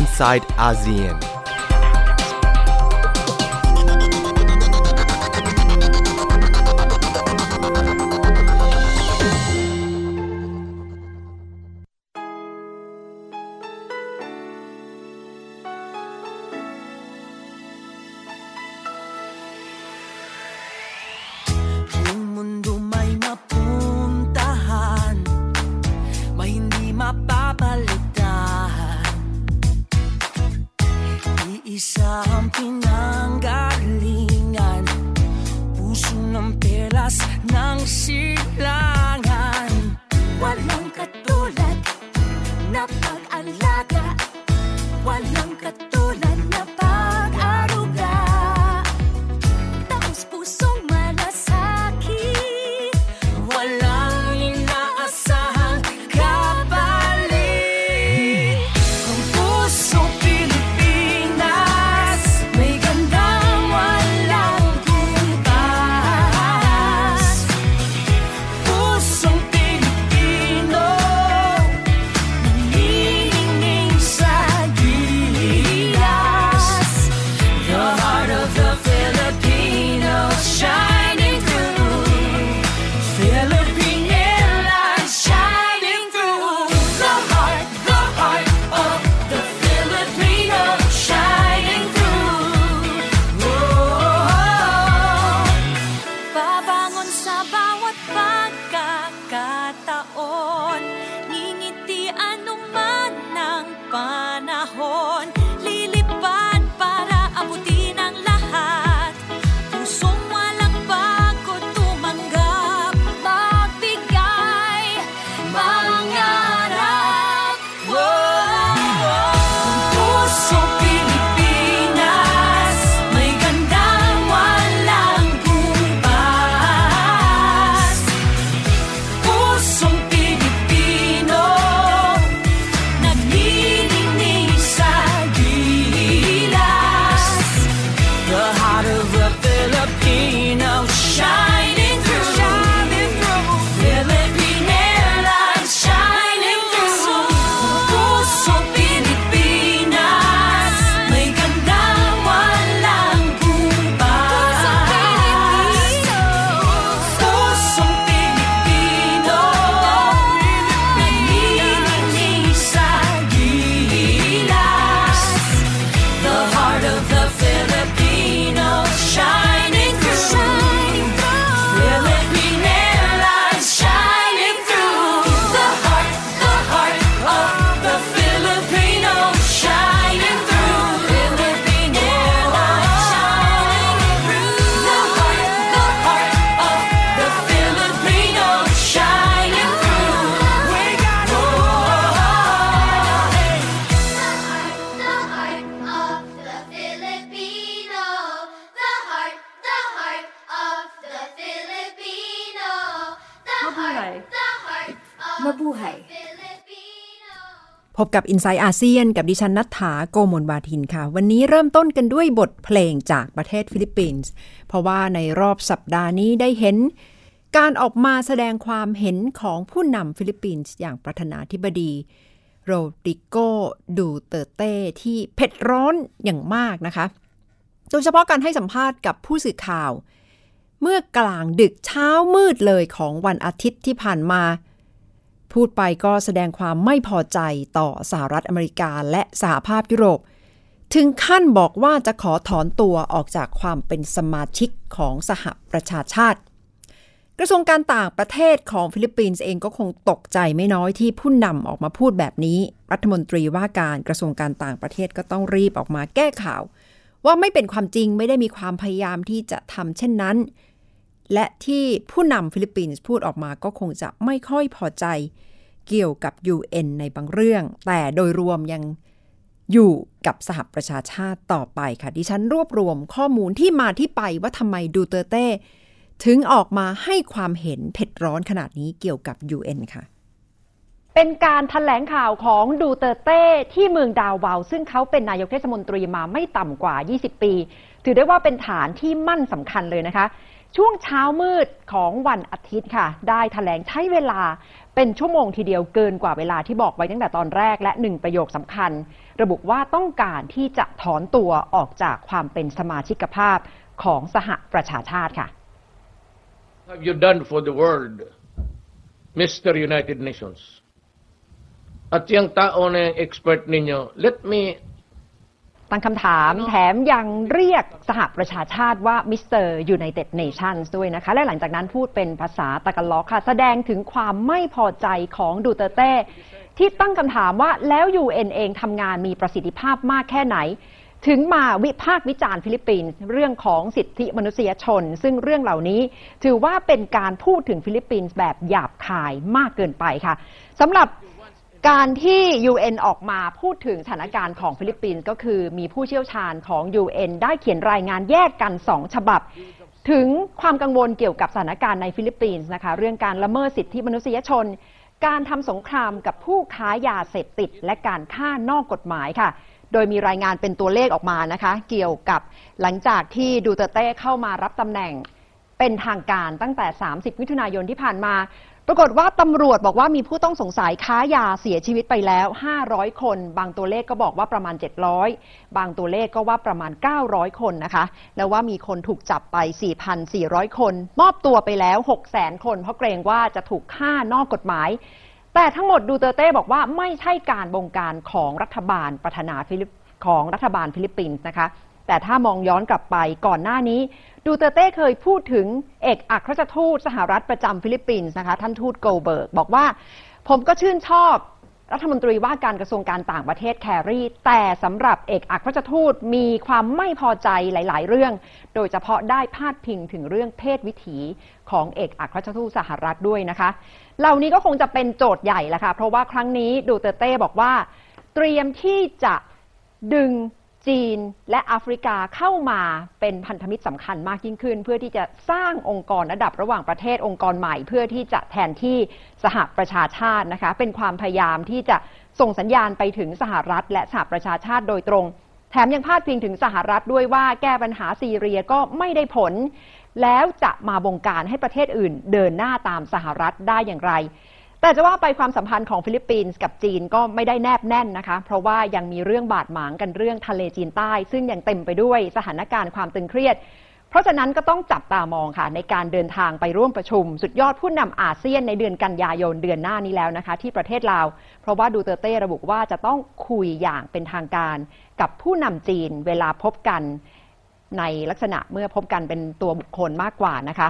inside ASEAN. Heart of Mabuhay Filipino. พบกับ i n s i ซ e ์อาเซียนกับดิฉันณัฏฐาโกมลวาทินค่ะ วันนี้เริ่มต้นกันด้วยบทเพลงจากประเทศฟิลิปปินส์ เพราะว่าในรอบสัปดาห์นี้ได้เห็นการออกมาแสดงความเห็นของผู้นำฟิลิปปินส์อย่างประธานาธิบดีโรดริโกดูเตอร์เต้ที่เผ็ดร้อนอย่างมากนะคะ โดยเฉพาะการให้สัมภาษณ์กับผู้สื่อข่าว เมื่อกลางดึกเช้ามืดเลยของวันอาทิตย์ที่ผ่านมา พูดไปก็แสดงความไม่พอใจต่อสหรัฐอเมริกาและสหภาพยุโรป ถึงขั้นบอกว่าจะขอถอนตัวออกจากความเป็นสมาชิกของสหประชาชาติ กระทรวงการต่างประเทศของฟิลิปปินส์เองก็คงตกใจไม่น้อยที่ผู้นำออกมาพูดแบบนี้ รัฐมนตรีว่าการกระทรวงการต่างประเทศก็ต้องรีบออกมาแก้ข่าว ว่าไม่เป็นความจริงไม่ได้มีความพยายามที่จะทำเช่นนั้นและที่ผู้นำฟิลิปปินส์พูดออกมาก็คงจะไม่ค่อยพอใจ เกี่ยวกับ UN ในบางเรื่อง แต่โดยรวมยังอยู่กับสหประชาชาติต่อไปค่ะดิฉันรวบรวมข้อมูลที่มาที่ไปว่าทำไมดูเตอร์เต้ ถึงออกมาให้ความเห็นเผ็ดร้อนขนาดนี้เกี่ยวกับ UN ค่ะเป็นการแถลงข่าวของดูเตอร์เต้ ที่เมืองดาวาวซึ่งเขาเป็นนายกเทศมนตรีมาไม่ต่ำกว่า 20 ปี ถือได้ว่าเป็นฐานที่มั่นสำคัญเลยนะคะ ช่วงเช้ามืดของวันอาทิตย์ค่ะ ได้แถลงใช้เวลาเป็นชั่วโมงทีเดียวเกินกว่าเวลาที่บอกไว้ตั้งแต่ตอนแรกและหนึ่งประโยคสำคัญ ระบุว่าต้องการที่จะถอนตัวออกจากความเป็นสมาชิกภาพของสหประชาชาติค่ะ have you done for the world, Mr. United Nations? At yung tao na yung expert ninyo, let me ตั้งคำถามแถมยังเรียกสหประชาชาติว่า Mr. United Nation ด้วยนะคะ และหลังจากนั้นพูดเป็นภาษาตากาล็อกค่ะ แสดงถึงความไม่พอใจของดูเตอร์เต้ ที่ตั้งคำถามว่าแล้ว UN เองทำงานมีประสิทธิภาพมากแค่ไหน ถึงมาวิพากษ์วิจารณ์ฟิลิปปินส์เรื่องของสิทธิมนุษยชน ซึ่งเรื่องเหล่านี้ถือว่าเป็นการพูดถึงฟิลิปปินส์แบบหยาบคายมากเกินไปค่ะสำหรับ การที่ UN ออกมาพูดถึงสถานการณ์ของฟิลิปปินส์ก็คือมีผู้เชี่ยวชาญของ UN ได้เขียนรายงานแยกกัน 2 ฉบับ ถึงความกังวลเกี่ยวกับสถานการณ์ในฟิลิปปินส์นะคะ เรื่องการละเมิดสิทธิมนุษยชน การทำสงครามกับผู้ค้ายาเสพติด และการฆ่านอกกฎหมายค่ะ โดยมีรายงานเป็นตัวเลขออกมานะคะ เกี่ยวกับหลังจากที่ดูเตเต้เข้ามารับตำแหน่งเป็นทางการตั้งแต่ 30 มิถุนายนที่ผ่านมา ปรากฏว่าตำรวจบอกว่ามีผู้ต้องสงสัยค้ายาเสียชีวิตไปแล้ว 500 คน บางตัวเลขก็บอกว่าประมาณ 700 บางตัวเลขก็ว่าประมาณ 900 คนนะคะ แล้วว่ามีคนถูกจับไป 4,400 คน มอบตัวไปแล้ว 600,000 คน เพราะเกรงว่าจะถูกฆ่านอกกฎหมาย แต่ทั้งหมดดูเตอร์เต้บอกว่าไม่ใช่การบงการของรัฐบาลประธานาฟิลิปของรัฐบาลฟิลิปปินส์นะคะแต่ถ้ามองย้อนกลับไปก่อนหน้านี้ ดูเตอร์เต้เคยพูดถึงเอกอัครราชทูตสหรัฐประจำฟิลิปปินส์นะคะท่านทูตโกลด์เบิร์กบอกว่า ผมก็ชื่นชอบรัฐมนตรีว่าการกระทรวงการต่างประเทศแครีแต่สำหรับเอกอัครราชทูตมีความไม่พอใจหลาย ๆ เรื่อง โดยเฉพาะได้พาดพิงถึงเรื่องเพศวิถีของเอกอัครราชทูตสหรัฐด้วยนะคะ เหล่านี้ก็คงจะเป็นโจทย์ใหญ่แหละค่ะเพราะว่าครั้งนี้ดูเตอร์เต้บอกว่า เตรียมที่จะดึง จีนและแอฟริกาเข้ามาเป็นพันธมิตรสำคัญมากยิ่งขึ้น เพื่อที่จะสร้างองค์กรระดับระหว่างประเทศองค์กรใหม่ เพื่อที่จะแทนที่สหประชาชาตินะคะเป็นความพยายามที่จะส่งสัญญาณไปถึงสหรัฐ และสหประชาชาติโดยตรง แถมยังพาดพิงถึงสหรัฐด้วยว่าแก้ปัญหาซีเรียก็ไม่ได้ผล แล้วจะมาบงการให้ประเทศอื่น เดินหน้าตามสหรัฐได้อย่างไร แต่จะว่าไปความสัมพันธ์ของฟิลิปปินส์กับจีนก็ไม่ได้แนบแน่นนะคะ เพราะว่ายังมีเรื่องบาดหมางกันเรื่องทะเลจีนใต้ ซึ่งยังเต็มไปด้วยสถานการณ์ความตึงเครียด เพราะฉะนั้นก็ต้องจับตามองค่ะ ในการเดินทางไปร่วมประชุม สุดยอดผู้นำอาเซียนในเดือนกันยายนเดือนหน้านี้แล้วนะคะ ที่ประเทศลาว เพราะว่าดูเตอร์เต้ระบุว่าจะต้องคุยอย่างเป็นทางการ กับผู้นำจีนเวลาพบกันในลักษณะเมื่อพบกันเป็นตัวบุคคลมากกว่านะคะ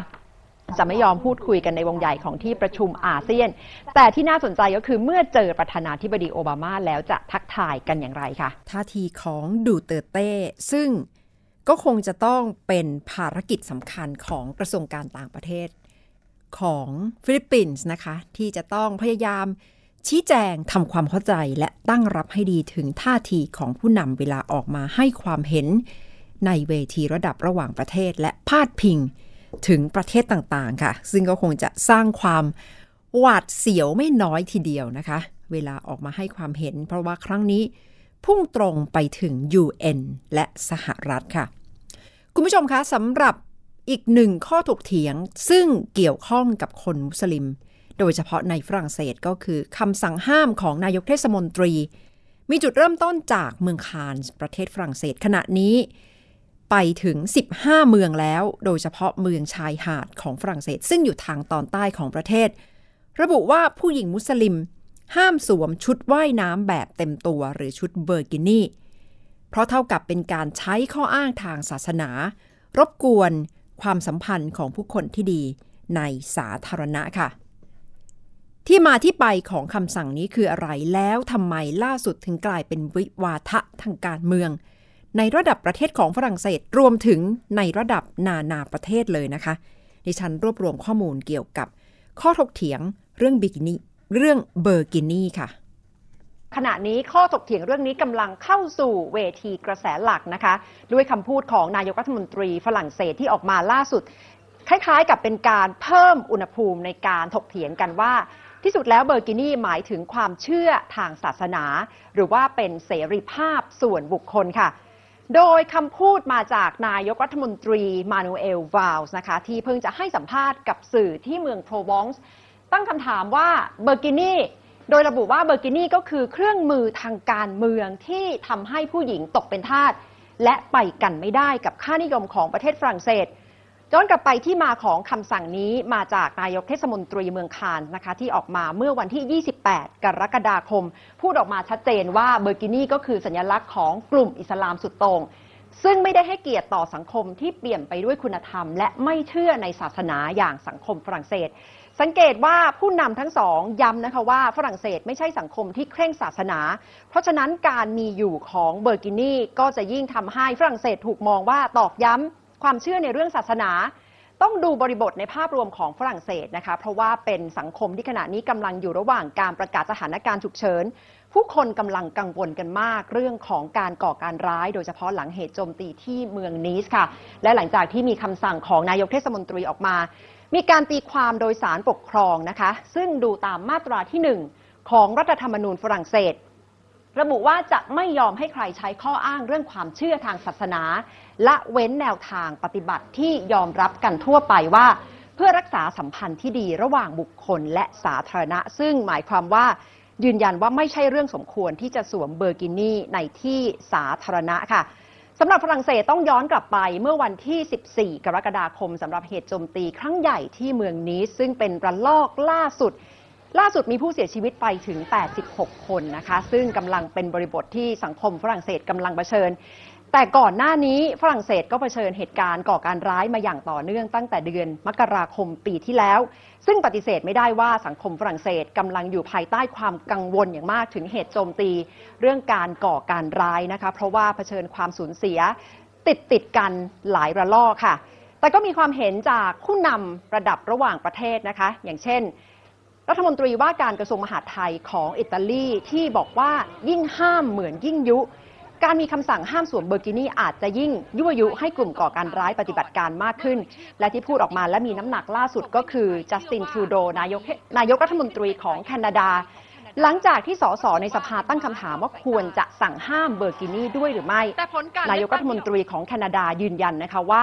จะไม่ยอมพูดคุยกันในวงใหญ่ของที่ประชุมอาเซียน แต่ที่น่าสนใจก็คือเมื่อเจอประธานาธิบดีโอบามาแล้วจะทักทายกันอย่างไรคะท่าทีของดูเตอร์เต้ ซึ่งก็คงจะต้องเป็นภารกิจสำคัญของกระทรวงการต่างประเทศ ของฟิลิปปินส์นะคะ ที่จะต้องพยายามชี้แจงทำความเข้าใจและตั้งรับให้ดีถึงท่าทีของผู้นำเวลาออกมาให้ความเห็น ในเวทีระดับระหว่างประเทศและพาดพิง ถึงประเทศต่างๆค่ะ ซึ่งก็คงจะสร้างความหวาดเสียวไม่น้อยทีเดียวนะคะ เวลาออกมาให้ความเห็น เพราะว่าครั้งนี้พุ่งตรงไปถึง UN และสหรัฐค่ะ คุณผู้ชมคะสำหรับอีกหนึ่งข้อถกเถียงซึ่งเกี่ยวข้องกับคนมุสลิม โดยเฉพาะในฝรั่งเศสก็คือคำสั่งห้ามของนายกเทศมนตรี มีจุดเริ่มต้นจากเมืองคานส์ประเทศฝรั่งเศสขณะนี้ ไปถึง 15 เมืองแล้ว โดยเฉพาะเมืองชายหาดของฝรั่งเศส ซึ่งอยู่ทางตอนใต้ของประเทศ ระบุว่าผู้หญิงมุสลิม ห้ามสวมชุดว่ายน้ำแบบเต็มตัวหรือชุดเบอร์กินี่ เพราะเท่ากับเป็นการใช้ข้ออ้างทางศาสนา รบกวนความสัมพันธ์ของผู้คนที่ดีในสาธารณะค่ะ ที่มาที่ไปของคำสั่งนี้คืออะไรแล้วทำไมล่าสุดถึงกลายเป็นวิวาทะทางการเมือง ในระดับประเทศของฝรั่งเศสรวมถึงในระดับนานาประเทศเลยนะคะ ดิฉันรวบรวมข้อมูลเกี่ยวกับ ข้อถกเถียงเรื่องบิกินี่เรื่องเบอร์กินี่ค่ะขณะนี้ข้อถกเถียงเรื่องนี้กำลังเข้าสู่เวทีกระแสหลักนะคะ ด้วยคำพูดของนายกรัฐมนตรีฝรั่งเศสที่ออกมาล่าสุด คล้ายๆกับเป็นการเพิ่มอุณหภูมิในการถกเถียงกันว่า ที่สุดแล้วเบอร์กินี่หมายถึงความเชื่อทางศาสนา หรือว่าเป็นเสรีภาพส่วนบุคคลค่ะ โดยคำพูดมาจากนายกรัฐมนตรีมานูเอล วาลส์นะคะ ที่เพิ่งจะให้สัมภาษณ์กับสื่อที่เมืองโพรวองส์ตั้งคำถามว่าเบอร์กินีโดยระบุว่าเบอร์กินีก็คือเครื่องมือทางการเมืองที่ทำให้ผู้หญิงตกเป็นทาสและไปกันไม่ได้กับค่านิยมของประเทศฝรั่งเศส ย้อนกลับไปที่มาของคำสั่งนี้มาจากนายกเทศมนตรีเมืองคานนะคะ ที่ออกมาเมื่อวันที่ 28 กรกฎาคม พูดออกมาชัดเจนว่าเบอร์กินีก็คือสัญลักษณ์ของกลุ่มอิสลามสุดโต่งซึ่งไม่ได้ให้เกียรติต่อสังคมที่เปลี่ยนไปด้วยคุณธรรม และไม่เชื่อในศาสนาอย่างสังคมฝรั่งเศส สังเกตว่าผู้นำทั้งสองย้ำนะคะว่าฝรั่งเศสไม่ใช่สังคมที่เคร่งศาสนา เพราะฉะนั้นการมีอยู่ของเบอร์กินีก็จะยิ่งทำให้ฝรั่งเศสถูกมองว่าตอกย้ำ ความเชื่อในเรื่องศาสนา ต้องดูบริบทในภาพรวมของฝรั่งเศสนะคะ เพราะว่าเป็นสังคมที่ขณะนี้กำลังอยู่ระหว่างการประกาศสถานการณ์ฉุกเฉินผู้คนกำลังกังวลกันมากเรื่องของการก่อการร้าย โดยเฉพาะหลังเหตุโจมตีที่เมืองนีสค่ะ และหลังจากที่มีคำสั่งของนายกเทศมนตรีออกมา มีการตีความโดยสารปกครองนะคะ ซึ่งดูตามมาตราที่ 1 ของรัฐธรรมนูญฝรั่งเศส ระบุว่าจะไม่ยอมให้ใครใช้ข้ออ้างเรื่องความเชื่อทางศาสนา ละเว้นแนวทางปฏิบัติที่ยอมรับกันทั่วไปว่า เพื่อรักษาสัมพันธ์ที่ดีระหว่างบุคคลและสาธารณะ ซึ่งหมายความว่ายืนยันว่าไม่ใช่เรื่องสมควรที่จะสวมเบอร์กินี่ในที่สาธารณะค่ะสำหรับฝรั่งเศสต้องย้อนกลับไปเมื่อวันที่ 14 กรกฎาคมสำหรับเหตุโจมตีครั้งใหญ่ที่เมืองนีสซึ่งเป็นระลอกล่าสุด ล่าสุดมีผู้เสียชีวิตไปถึง 86 คนนะคะ ซึ่งกำลังเป็นบริบทที่สังคมฝรั่งเศสกำลังเผชิญ แต่ก่อนหน้านี้ฝรั่งเศสก็เผชิญเหตุการณ์ก่อการร้ายมาอย่างต่อเนื่องตั้งแต่เดือนมกราคมปีที่แล้ว ซึ่งปฏิเสธไม่ได้ว่าสังคมฝรั่งเศสกำลังอยู่ภายใต้ความกังวลอย่างมากถึงเหตุโจมตี เรื่องการก่อการร้ายนะคะ เพราะว่าเผชิญความสูญเสีย ติดติดกันหลายระลอกค่ะ แต่ก็มีความเห็นจากผู้นำระดับระหว่างประเทศนะคะ อย่างเช่น รัฐมนตรีว่าการกระทรวงมหาดไทยของอิตาลีที่บอกว่ายิ่งห้ามเหมือนยิ่งยุ การมีคำสั่งห้ามสวมเบอร์กินี่อาจจะยิ่งยั่วยุให้กลุ่มก่อการร้ายปฏิบัติการมากขึ้น และที่พูดออกมาและมีน้ำหนักล่าสุดก็คือจัสตินทรูโดนายกนายกรัฐมนตรีของแคนาดา หลังจากที่สสในสภาตั้งคำถามว่าควรจะสั่งห้ามเบอร์กินี่ด้วยหรือไม่แต่ผลการนายกรัฐมนตรีของแคนาดายืนยันนะคะว่า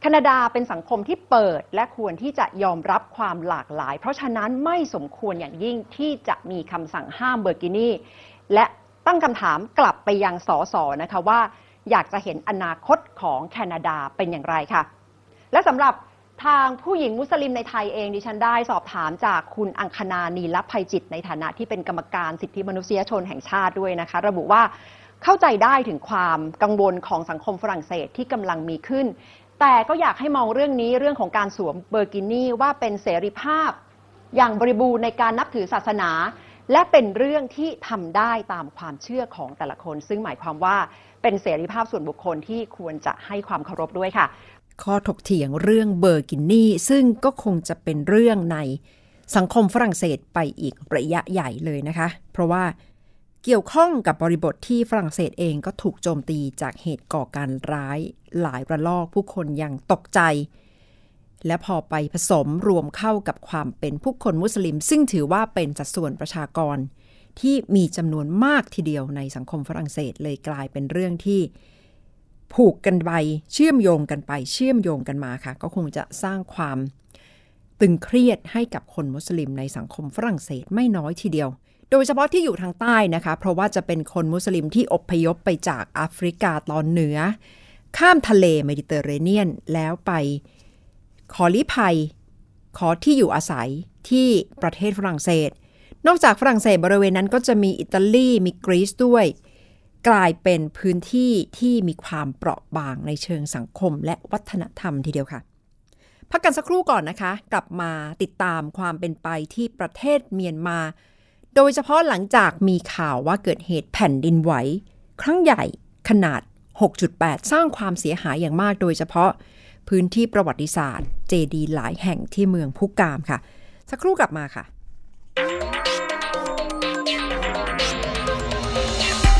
แคนาดาเป็นสังคมที่เปิดและควรที่จะยอมรับความหลากหลาย เพราะฉะนั้นไม่สมควรอย่างยิ่งที่จะมีคำสั่งห้ามเบอร์กินี่และตั้งคำถามกลับไปยังสสนะคะว่า อยากจะเห็นอนาคตของแคนาดาเป็นอย่างไรค่ะ และสำหรับทางผู้หญิงมุสลิมในไทยเองดิฉันได้สอบถามจากคุณอังคณานีลภัยจิต ในฐานะที่เป็นกรรมการสิทธิมนุษยชนแห่งชาติด้วยนะคะ ระบุว่าเข้าใจได้ถึงความกังวลของสังคมฝรั่งเศสที่กำลังมีขึ้น แต่ก็อยากให้มองเรื่องนี้เรื่องของการสวมเบอร์กินี่ว่าเป็นเสรีภาพ อย่างบริบูรณ์ในการนับถือศาสนา และเป็นเรื่องที่ทำได้ตามความเชื่อของแต่ละคน ซึ่งหมายความว่าเป็นเสรีภาพส่วนบุคคลที่ควรจะให้ความเคารพด้วยค่ะ ข้อถกเถียงเรื่องเบอร์กินี่ซึ่งก็คงจะเป็นเรื่องในสังคมฝรั่งเศสไปอีกระยะใหญ่เลยนะคะ เพราะว่า เกี่ยวข้องกับบริบทที่ฝรั่งเศสเองก็ถูกโจมตีจากเหตุก่อการร้ายหลายระลอกผู้คนยังตกใจ และพอไปผสมรวมเข้ากับความเป็นผู้คนมุสลิม ซึ่งถือว่าเป็นสัดส่วนประชากร ที่มีจำนวนมากทีเดียวในสังคมฝรั่งเศสเลยกลายเป็นเรื่องที่ผูกกันไปเชื่อมโยงกันไปเชื่อมโยงกันมาค่ะ ก็คงจะสร้างความตึงเครียดให้กับคนมุสลิมในสังคมฝรั่งเศสไม่น้อยทีเดียว โดยเฉพาะที่อยู่ทางใต้นะคะ เพราะว่าจะเป็นคนมุสลิมที่อพยพไปจากแอฟริกาตอนเหนือ ข้ามทะเลเมดิเตอร์เรเนียน แล้วไปขอลี้ภัย ขอที่อยู่อาศัยที่ประเทศฝรั่งเศส นอกจากฝรั่งเศสบริเวณนั้นก็จะมีอิตาลีมีกรีซด้วย กลายเป็นพื้นที่ที่มีความเปราะบางในเชิงสังคมและวัฒนธรรมทีเดียวค่ะพักกันสักครู่ก่อนนะคะ กลับมาติดตามความเป็นไปที่ประเทศเมียนมา โดยเฉพาะหลังจากมีข่าวว่าเกิดเหตุแผ่นดินไหว ครั้งใหญ่ขนาด 6.8 สร้างความเสียหายอย่างมาก โดยเฉพาะพื้นที่ประวัติศาสตร์ เจดีหลายแห่งที่เมืองพุกามค่ะ สักครู่กลับมาค่ะ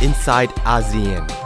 inside ASEAN..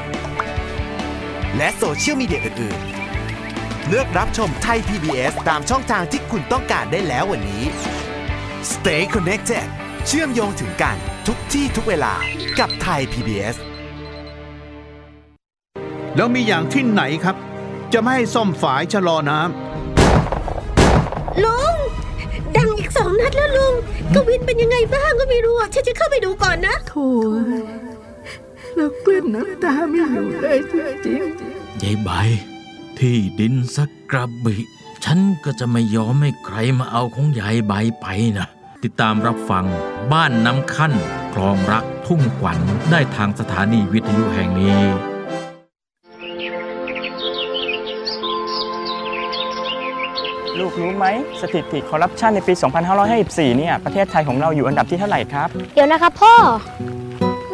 และโซเชียลมีเดียอื่นๆ เลือกรับชมไทย PBS ตามช่องทางที่คุณต้องการได้แล้ววันนี้ Stay connected เชื่อมโยงถึงกันทุกที่ทุกเวลากับไทย PBS แล้วมีอย่างที่ไหนครับ จะไม่ให้ซ่อมฝายชะลอน้ลุง ดังอีกสองนัดแล้วลุง กวินเป็นยังไงบ้างก็ไม่รู้อะฉันจะเข้าไปดูก่อนนะ โถ่ แล้วกลั้นน้ำตาไม่อยู่เลยจริงยายใบ ที่ดินสักกระบิ ฉันก็จะไม่ยอมให้ใครมาเอาของยายใบไปนะติดตามรับฟังบ้านน้ำขั้นคลองรักทุ่งขวัญได้ทางสถานีวิทยุแห่งนี้ ลูกรู้ไหมสถิติคอร์รัปชันในปี 2554 เนี่ย ประเทศไทยของเราอยู่อันดับที่เท่าไหร่ครับ เดี๋ยวนะครับพ่อ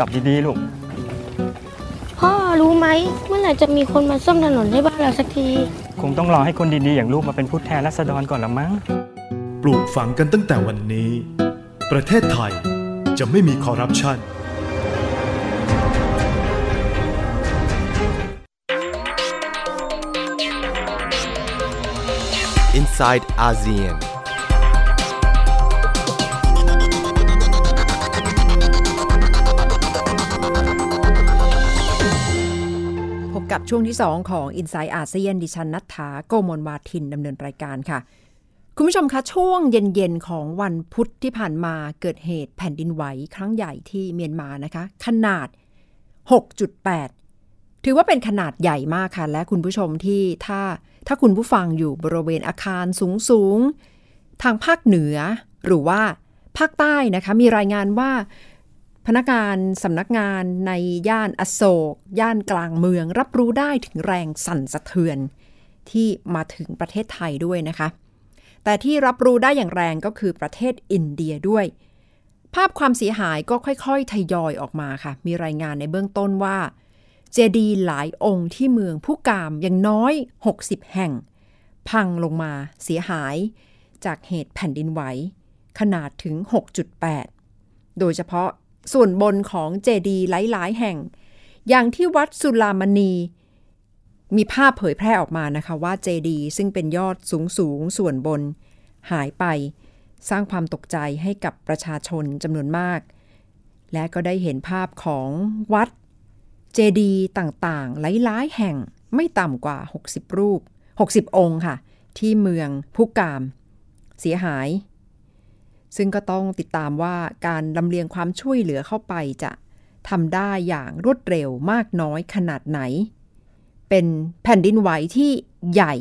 จับดีๆลูก พ่อรู้ไหมเมื่อไหร่จะมีคนมาซ่อมถนนให้บ้านเราสักที คงต้องรอให้คนดีๆอย่างลูกมาเป็นผู้แทนราษฎรก่อนละมั้ง ปลูกฝังกันตั้งแต่วันนี้ ประเทศไทยจะไม่มีคอร์รัปชัน Inside ASEAN พบ กับช่วงที่ 2 ของ i n s i ซต์อาเซียนดิฉันนัฐธาโกมลวาทินดำเนินรายการค่ะ คุณผู้ชมคะ ช่วงเย็นๆ ของวันพุธที่ผ่านมาเกิดเหตุแผ่นดินไหวครั้งใหญ่ที่เมียนมานะคะ ขนาด 6.8 ถือว่าเป็นขนาดใหญ่มากค่ะ และคุณผู้ชมที่ถ้าถ้าคุณผู้ฟังอยู่บริเวณอาคารสูงๆ ทางภาคเหนือหรือว่าภาคใต้นะคะ มีรายงานว่า พนักงานสำนักงานในย่านอโศก ย่านกลางเมือง รับรู้ได้ถึงแรงสั่นสะเทือน ที่มาถึงประเทศไทยด้วยนะคะ แต่ที่รับรู้ได้อย่างแรงก็คือประเทศอินเดียด้วย ภาพความเสียหายก็ค่อยๆ ทยอยออกมาค่ะ มีรายงานในเบื้องต้นว่า เจดีหลายองค์ที่เมืองผู้กามอย่างน้อย 60 แห่ง พังลงมาเสียหายจากเหตุแผ่นดินไหวขนาดถึง 6.8 โดยเฉพาะ ส่วนบนของเจดีย์หลาย ๆ แห่ง อย่างที่วัดสุลามณี มีภาพเผยแพร่ออกมานะคะว่าเจดีย์ซึ่งเป็นยอดสูงสูงส่วนบน หายไป สร้างความตกใจให้กับประชาชนจำนวนมาก และก็ได้เห็นภาพของวัดเจดีย์ต่าง ๆ หลาย ๆ แห่งไม่ต่ำกว่า 60 รูป 60 องค์ค่ะ ที่เมืองพุกาม เสียหาย ซึ่งก็ต้องติดตามว่าการลำเลียงความช่วยเหลือเข้าไปจะทำได้อย่างรวดเร็วมากน้อยขนาดไหน เป็นแผ่นดินไหวที่ใหญ่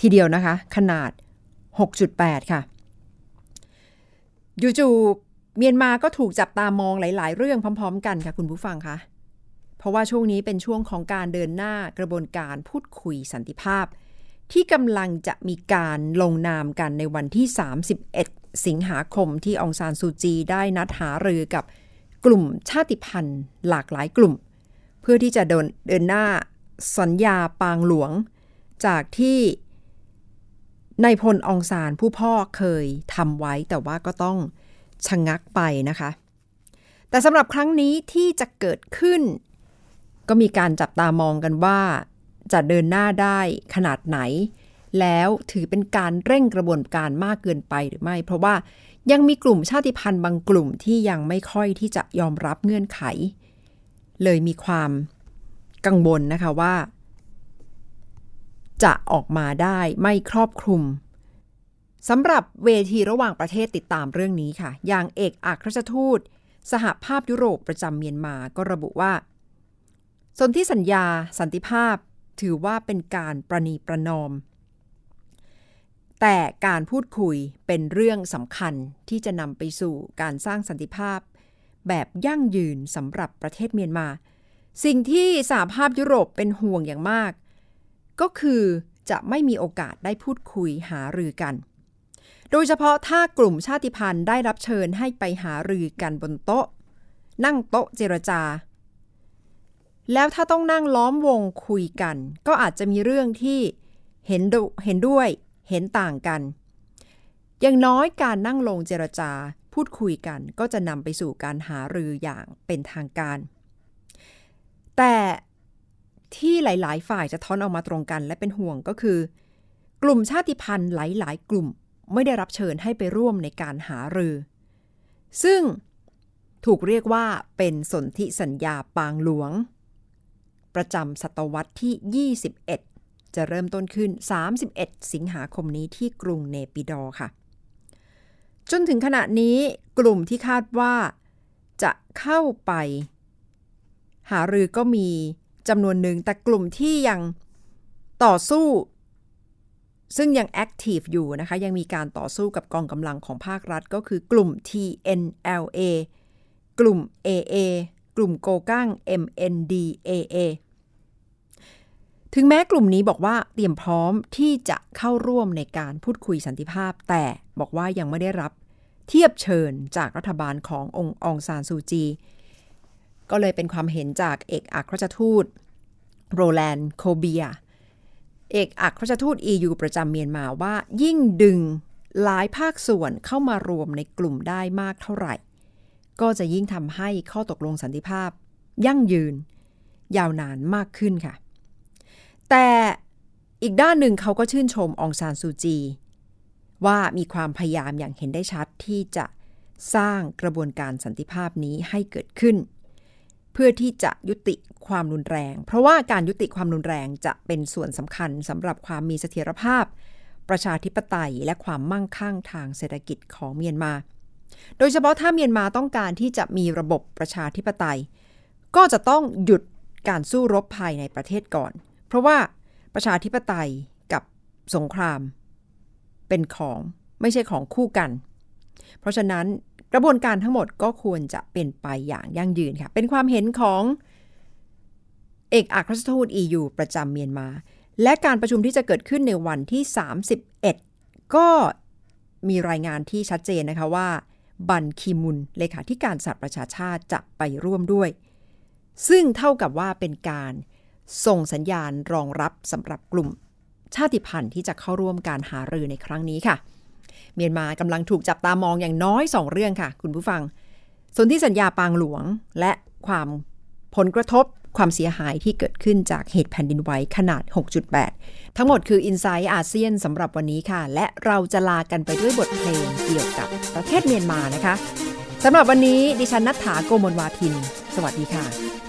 ทีเดียวนะคะ ขนาด 6.8 ค่ะจู่ๆเมียนมาก็ถูกจับตามองหลาย ๆ เรื่องพร้อม ๆ กันค่ะคุณผู้ฟังคะเพราะว่าช่วงนี้เป็นช่วงของการเดินหน้ากระบวนการพูดคุยสันติภาพ ที่กำลังจะมีการลงนามกันในวันที่ 31 สิงหาคมที่องซานซูจีได้นัดหารือกับกลุ่มชาติพันธุ์หลากหลายกลุ่ม เพื่อที่จะเดินเดินหน้าสัญญาปางหลวง จากที่นายพลองซานผู้พ่อเคยทำไว้แต่ว่าก็ต้องชะงักไปนะคะ แต่สำหรับครั้งนี้ที่จะเกิดขึ้น ก็มีการจับตามองกันว่า จะเดินหน้าได้ขนาดไหน แล้วถือเป็นการเร่งกระบวนการมากเกินไปหรือไม่ เพราะว่ายังมีกลุ่มชาติพันธุ์บางกลุ่มที่ยังไม่ค่อยที่จะยอมรับเงื่อนไข เลยมีความกังวลนะคะว่า จะออกมาได้ไม่ครอบคลุมสำหรับเวทีระหว่างประเทศติดตามเรื่องนี้ค่ะ อย่างเอกอัครราชทูต สหภาพยุโรปประจำเมียนมาก็ระบุว่า สนธิสัญญา สันติภาพ ถือว่าเป็นการประนีประนอม แต่การพูดคุยเป็นเรื่องสำคัญที่จะนำไปสู่การสร้างสันติภาพ แบบยั่งยืนสำหรับประเทศเมียนมา สิ่งที่สหภาพยุโรปเป็นห่วงอย่างมาก ก็คือจะไม่มีโอกาสได้พูดคุยหารือกัน โดยเฉพาะถ้ากลุ่มชาติพันธุ์ได้รับเชิญให้ไปหารือกันบนโต๊ะ นั่งโต๊ะเจรจา แล้วถ้าต้องนั่งล้อมวงคุยกัน ก็อาจจะมีเรื่องที่เห็นดเห็นด้วย เห็นต่างกัน อย่างน้อยการนั่งลงเจรจาพูดคุยกัน ก็จะนำไปสู่การหารืออย่างเป็นทางการ แต่ที่หลาย ๆ ฝ่ายจะท้อนออกมาตรงกันและเป็นห่วงก็คือ กลุ่มชาติพันธุ์หลาย ๆ กลุ่มไม่ได้รับเชิญให้ไปร่วมในการหารือ ซึ่งถูกเรียกว่าเป็นสนธิสัญญาปางหลวง ประจำศตวรรษที่ 21 จะเริ่มต้นขึ้น 31 สิงหาคมนี้ที่กรุงเนปิดอค่ะ จนถึงขณะนี้กลุ่มที่คาดว่าจะเข้าไป หารือก็มีจำนวนหนึ่งแต่กลุ่มที่ยังต่อสู้ ซึ่งยังแอคทีฟอยู่นะคะ ยังมีการต่อสู้กับกองกำลังของภาครัฐก็คือกลุ่ม TNLA กลุ่ม AA กลุ่มโกก้าง MNDAA ถึงแม้กลุ่มนี้บอกว่าเตรียมพร้อมที่จะเข้าร่วมในการพูดคุยสันติภาพ แต่บอกว่ายังไม่ได้รับเทียบเชิญจากรัฐบาลขององค์องซานซูจี ก็เลยเป็นความเห็นจากเอกอัครราชทูต โรแลนด์โคเบีย เอกอัครราชทูต EU ประจำเมียนมาว่ายิ่งดึงหลายภาคส่วนเข้ามารวมในกลุ่มได้มากเท่าไหร่ ก็จะยิ่งทำให้ข้อตกลงสันติภาพ ยั่งยืน ยาวนานมากขึ้นค่ะ แต่อีกด้านหนึ่งเขาก็ชื่นชมองซานซูจี ว่ามีความพยายามอย่างเห็นได้ชัดที่จะสร้างกระบวนการสันติภาพนี้ให้เกิดขึ้น เพื่อที่จะยุติความรุนแรง เพราะว่าการยุติความรุนแรงจะเป็นส่วนสำคัญสำหรับความมีเสถียรภาพ ประชาธิปไตยและความมั่งคั่งทางเศรษฐกิจของเมียนมา โดยเฉพาะถ้าเมียนมาต้องการที่จะมีระบบประชาธิปไตย ก็จะต้องหยุดการสู้รบภายในประเทศก่อน เพราะว่าประชาธิปไตยกับสงคราม เป็นของไม่ใช่ของคู่กัน เพราะฉะนั้นกระบวนการทั้งหมดก็ควรจะเป็นไปอย่างยั่งยืนค่ะ เป็นความเห็นของเอกอัครราชทูต EU ประจำเมียนมา และการประชุมที่จะเกิดขึ้นในวันที่ 31 ก็มีรายงานที่ชัดเจนนะคะว่า บันคีมุนเลขาธิการสหประชาชาติจะไปร่วมด้วย ซึ่งเท่ากับว่าเป็นการ ส่งสัญญาณรองรับสำหรับกลุ่มชาติพันธุ์ที่จะเข้าร่วมการหารือในครั้งนี้ค่ะ เมียนมากำลังถูกจับตามองอย่างน้อย 2 เรื่องค่ะ คุณผู้ฟัง ส่วนที่สัญญาปางหลวงและความผลกระทบความเสียหายที่เกิดขึ้นจากเหตุแผ่นดินไหวขนาด 6.8 ทั้งหมดคือ i n s i ซต์อาเซียนสำหรับวันนี้ค่ะ และเราจะลากันไปด้วยบทเพลงเกี่ยวกับประเทศเมียนมานะคะสำหรับวันนี้ดิฉันนัฐถาโกมลวาทิน สวัสดีค่ะ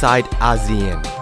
Inside ASEAN